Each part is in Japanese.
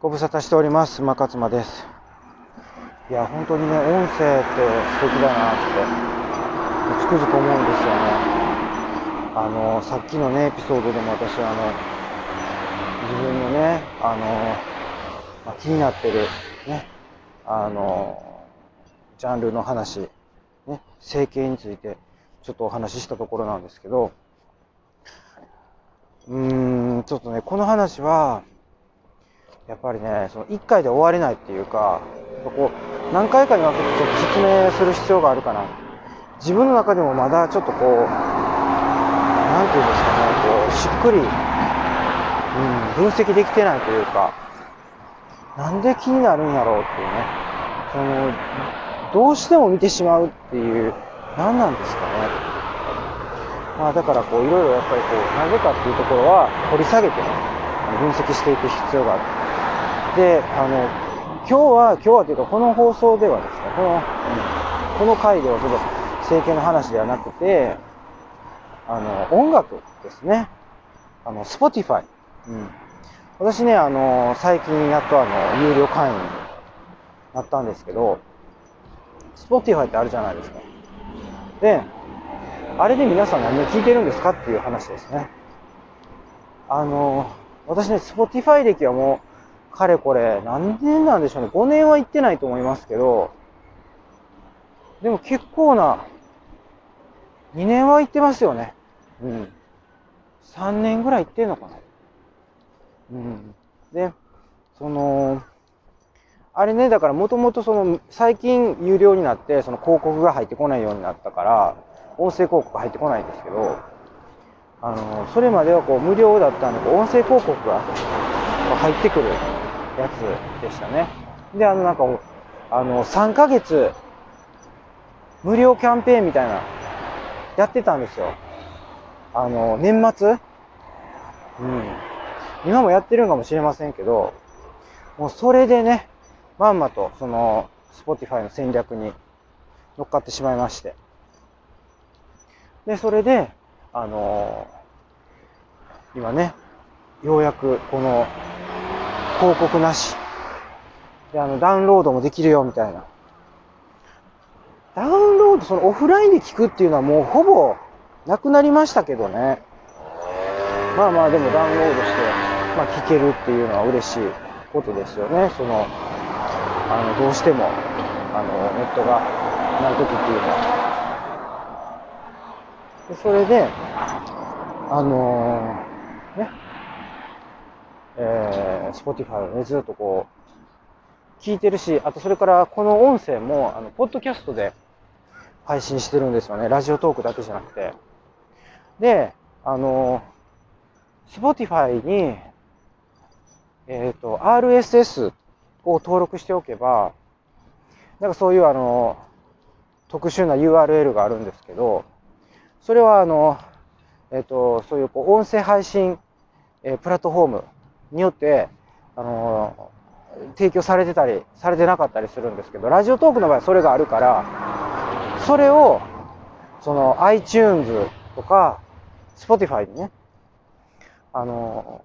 ご無沙汰しております。馬勝間です。いや、本当にね、音声って素敵だなって、つくづく思うんですよね。あの、さっきのね、エピソードでも私、あの、自分のね、あの、ま、気になってる、ね、あの、ジャンルの話、ね、整形について、ちょっとお話ししたところなんですけど、うーん、ちょっとね、この話は、やっぱりね、その1回で終われないっていうか、こう何回かに分けてちょっと説明する必要があるかな。自分の中でもまだちょっとこう、なんていうんですかね、こう、しっくり、うん、分析できてないというか、なんで気になるんやろうっていうね、その、どうしても見てしまうっていう、何なんですかね。まあだからこう、いろいろやっぱりこう、なぜかっていうところは掘り下げてね、分析していく必要がある。で、あの、今日は、今日はというか、この放送ではですね、この、この回ではちょっと整形の話ではなくて、あの、音楽ですね。あの、Spotify。うん。私ね、あの、最近やっとあの、有料会員になったんですけど、Spotify ってあるじゃないですか。で、あれで皆さん何を聞いてるんですかっていう話ですね。あの、私ね、Spotify 歴はもう、かれこれ、何年なんでしょうね。5年は行ってないと思いますけど、でも結構な、2年は行ってますよね。うん。3年ぐらい行ってんのかな。うん。で、その、あれね、だからもともとその、最近有料になって、その広告が入ってこないようになったから、音声広告が入ってこないんですけど、あの、それまではこう無料だったんで、音声広告が入ってくるやつでしたね。で、あの、なんか、あの、3ヶ月、無料キャンペーンみたいな、やってたんですよ。あの、年末？うん。今もやってるんかもしれませんけど、もうそれでね、まんまと、その、Spotify の戦略に乗っかってしまいまして。で、それで、あのー、今ね、ようやくこの広告なし。で、あの、ダウンロードもできるよ、みたいな。ダウンロード、そのオフラインで聞くっていうのはもうほぼなくなりましたけどね。まあまあでもダウンロードして、まあ聞けるっていうのは嬉しいことですよね。その、あの、どうしても、あの、ネットがない時っていうのは。でそれで、あのー、ね、えー、Spotify をね、ずっとこう、聞いてるし、あとそれからこの音声も、あの、ポッドキャストで配信してるんですよね。ラジオトークだけじゃなくて。で、あの、Spotify に、えっ、ー、と、RSS を登録しておけば、なんかそういうあの、特殊な URL があるんですけど、それはあの、えっ、ー、と、そういうこう音声配信、えー、プラットフォームによって、あの提供されてたり、されてなかったりするんですけど、ラジオトークの場合はそれがあるから、それを、その iTunes とか、Spotify にね、あの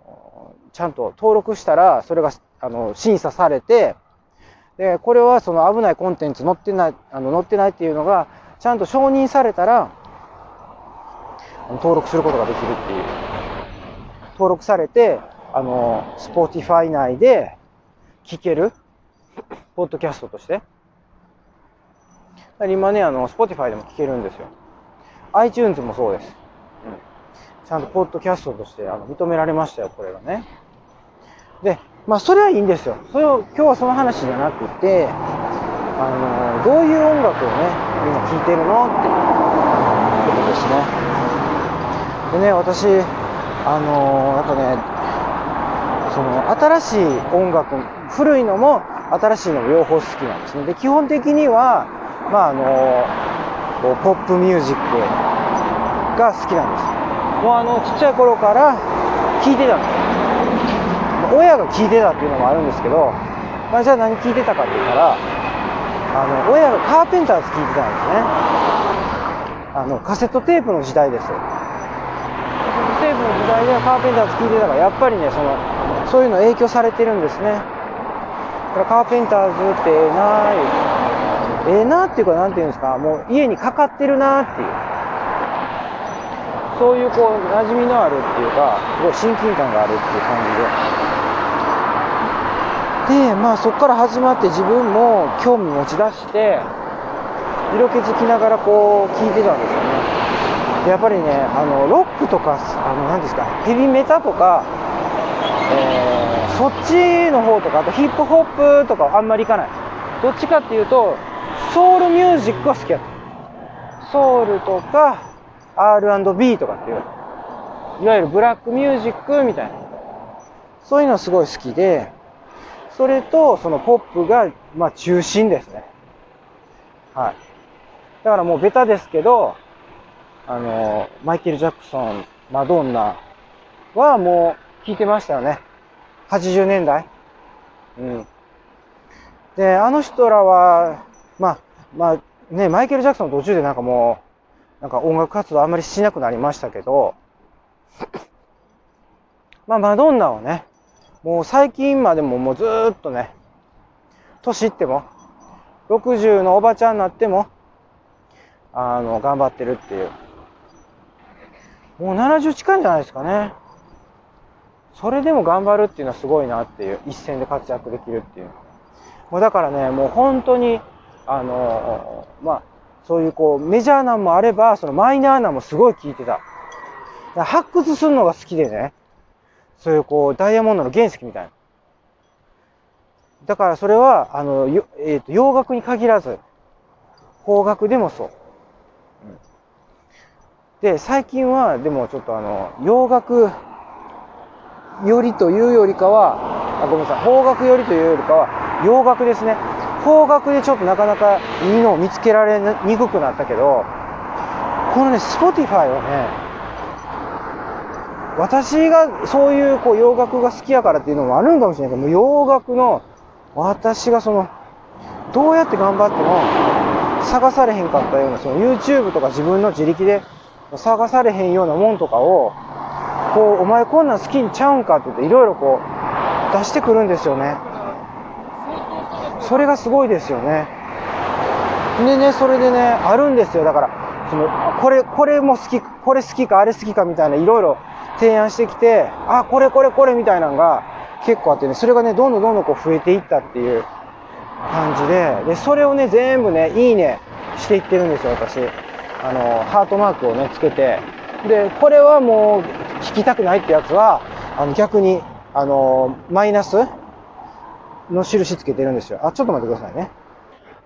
ちゃんと登録したら、それが、あの、審査されて、で、これはその危ないコンテンツ載ってない、あの、載ってないっていうのが、ちゃんと承認されたら、登録することができるっていう。登録されて、あの、Spotify 内で聞ける、ポッドキャストとして。今ね、あの、Spotify でも聞けるんですよ。iTunes もそうです。うん。ちゃんとポッドキャストとしてあの認められましたよ、これがね。で、まあ、それはいいんですよ。それを、今日はその話じゃなくて、あの、どういう音楽をね、今聴いてるの？っていうことですね。でね、私、あのー、やっぱね、その、新しい音楽、古いのも、新しいのも両方好きなんですね。で、基本的には、まあ、あの、ポップミュージックが好きなんです。もうあの、ちっちゃい頃から聴いてたんですよ。親が聴いてたっていうのもあるんですけど、まあ、じゃあ何聴いてたかって言ったら、あの、親がカーペンターズ聴いてたんですね。あの、カセットテープの時代ですカセット。テープの時代でカーペンターズ聴いてたから、やっぱりね、その、そういうの影響されてるんですね。からカーペンターズってええなーええなっていうか、なんていうんですか、もう家にかかってるなっていう。そういうこう、馴染みのあるっていうか、すごい親近感があるっていう感じで。で、まあそこから始まって自分も興味持ち出して、色気づきながらこう聞いてたんですよね。やっぱりね、あの、ロックとか、あの、何ですか、ヘビメタとか、そっちの方とか、あとヒップホップとかあんまりいかない。どっちかっていうと、ソウルミュージックが好きやった。ソウルとか、R&B とかっていう、いわゆるブラックミュージックみたいな。そういうのすごい好きで、それとそのポップが、まあ中心ですね。はい。だからもうベタですけど、あの、マイケル・ジャクソン、マドンナはもう聞いてましたよね。80年代？うん。で、あの人らは、まあ、まあ、ね、マイケル・ジャクソン途中でなんかもう、なんか音楽活動あんまりしなくなりましたけど、まあ、マドンナはね、もう最近までももうずっとね、年いっても、60のおばちゃんになっても、あの、頑張ってるっていう。もう70近いんじゃないですかね。それでも頑張るっていうのはすごいなっていう。一戦で活躍できるっていう。もうだからね、もう本当に、あの、まあ、そういうこう、メジャーなんもあれば、そのマイナーなんもすごい聞いてた。発掘するのが好きでね。そういうこう、ダイヤモンドの原石みたいな。だからそれは、あの、えっ、ー、と、洋楽に限らず、邦楽でもそう。で、最近は、でもちょっとあの、洋楽よりというよりかは、あごめんなさい、邦楽よりというよりかは、洋楽ですね。邦楽でちょっとなかなかいいのを見つけられにくくなったけど、このね、Spotify はね、私がそういうこう洋楽が好きやからっていうのもあるんかもしれないけど、も洋楽の私がその、どうやって頑張っても探されへんかったような、その YouTube とか自分の自力で探されへんようなもんとかを、こう、お前こんなん好きにちゃうんかって言っていろいろこう、出してくるんですよね。それがすごいですよね。でね、それでね、あるんですよ。だから、その、これ、これも好き、これ好きか、あれ好きかみたいないろいろ提案してきて、あ、これこれこれみたいなのが結構あってね、それがね、どんどんどんどんこう増えていったっていう感じで、で、それをね、全部ね、いいねしていってるんですよ、私。あの、ハートマークをね、つけて、で、これはもう聞きたくないってやつは、あの、逆に、あの、マイナスの印つけてるんですよ。あ、ちょっと待ってくださいね。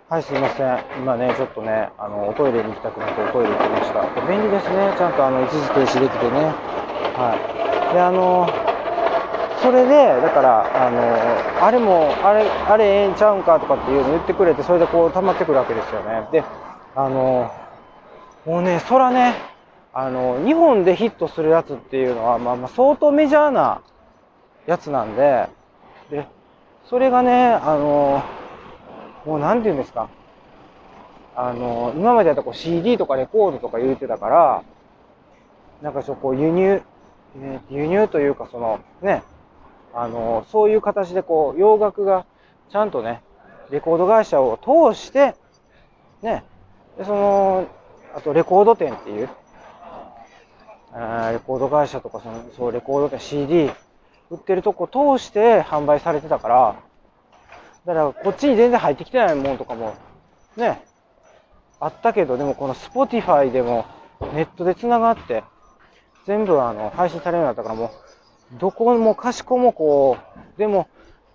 はい、すいません。今ね、ちょっとね、あの、おトイレに行きたくなっておトイレ行きました。便利ですね。ちゃんとあの、一時停止できてね。はい。で、あの、それで、だから、あの、あれも、あれ、あれええんちゃうんかとかっていうの言ってくれて、それでこう溜まってくるわけですよね。で、あの、もうね、そらね、あの、日本でヒットするやつっていうのは、まあまあ相当メジャーなやつなんで、で、それがね、あの、もうなんて言うんですか。あの、今までやったこう CD とかレコードとか言うてたから、なんかちょっとこう輸入、ね輸入というかそのね、あの、そういう形でこう洋楽がちゃんとね、レコード会社を通して、ね、でその、あとレコード店っていう、レコード会社とかその、そう、レコード店 CD 売ってるとこ通して販売されてたから、だからこっちに全然入ってきてないもんとかも、ね、あったけど、でもこの Spotify でもネットで繋がって、全部あの、配信されるようになったからもう、どこもかしこもこう、でも、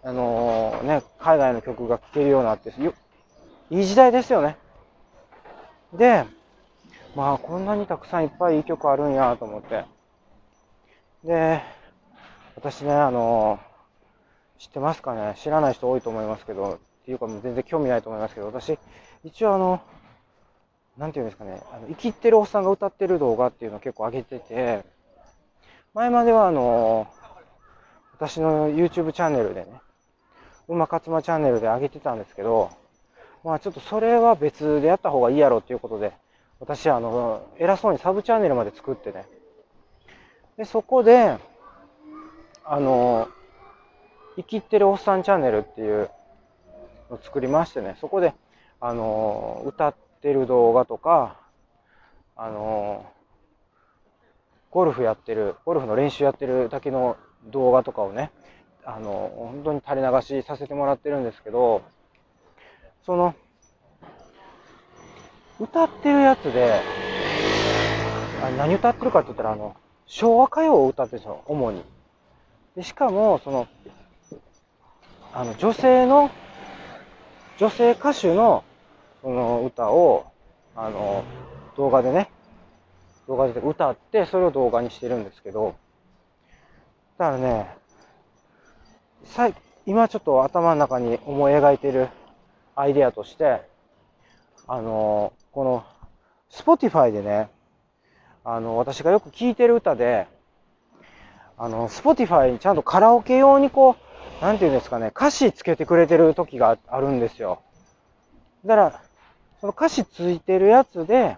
あのー、ね、海外の曲が聴けるようになって、いい時代ですよね。で、まあこんなにたくさんいっぱいいい曲あるんやと思って。で、私ね、あの、知ってますかね？知らない人多いと思いますけど、っていうかもう全然興味ないと思いますけど、私、一応あの、なんていうんですかね、あの生きってるおっさんが歌ってる動画っていうのを結構上げてて、前まではあの、私の YouTube チャンネルでね、馬勝間チャンネルで上げてたんですけど、まあちょっとそれは別でやった方がいいやろっていうことで、私、あの、偉そうにサブチャンネルまで作ってね。で、そこで、あの、生きってるおっさんチャンネルっていうのを作りましてね、そこで、あの、歌ってる動画とか、あの、ゴルフやってる、ゴルフの練習やってるだけの動画とかをね、あの、本当に垂れ流しさせてもらってるんですけど、その、歌ってるやつで、あ何歌ってるかって言ったら、あの、昭和歌謡を歌ってるんですよ、主に。で、しかも、その、あの、女性の、女性歌手の、その歌を、あの、動画でね、動画で歌って、それを動画にしてるんですけど、だからね、さ今ちょっと頭の中に思い描いてるアイデアとして、あの、この、Spotify でね、あの、私がよく聴いてる歌で、あの、Spotify にちゃんとカラオケ用にこう、なんていうんですかね、歌詞つけてくれてる時があるんですよ。だから、その歌詞ついてるやつで、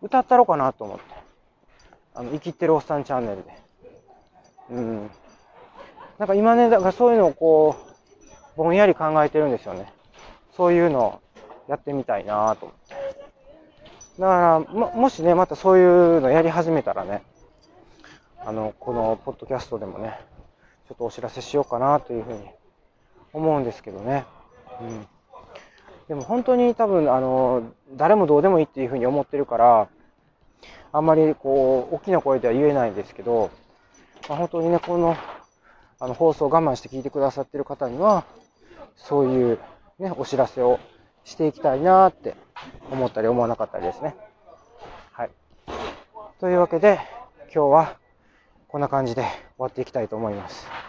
歌ったろうかなと思って。あの、生きってるおっさんチャンネルで。うん。なんか今ね、だからそういうのをこう、ぼんやり考えてるんですよね。そういうのをやってみたいなと思って。だからも、もしね、またそういうのやり始めたらね、あの、このポッドキャストでもね、ちょっとお知らせしようかなというふうに思うんですけどね。うん。でも本当に多分、あの、誰もどうでもいいっていうふうに思ってるから、あんまりこう、大きな声では言えないんですけど、まあ、本当にね、この、あの、放送を我慢して聞いてくださってる方には、そういうね、お知らせをしていきたいなって思ったり思わなかったりですね。はい。というわけで、今日はこんな感じで終わっていきたいと思います。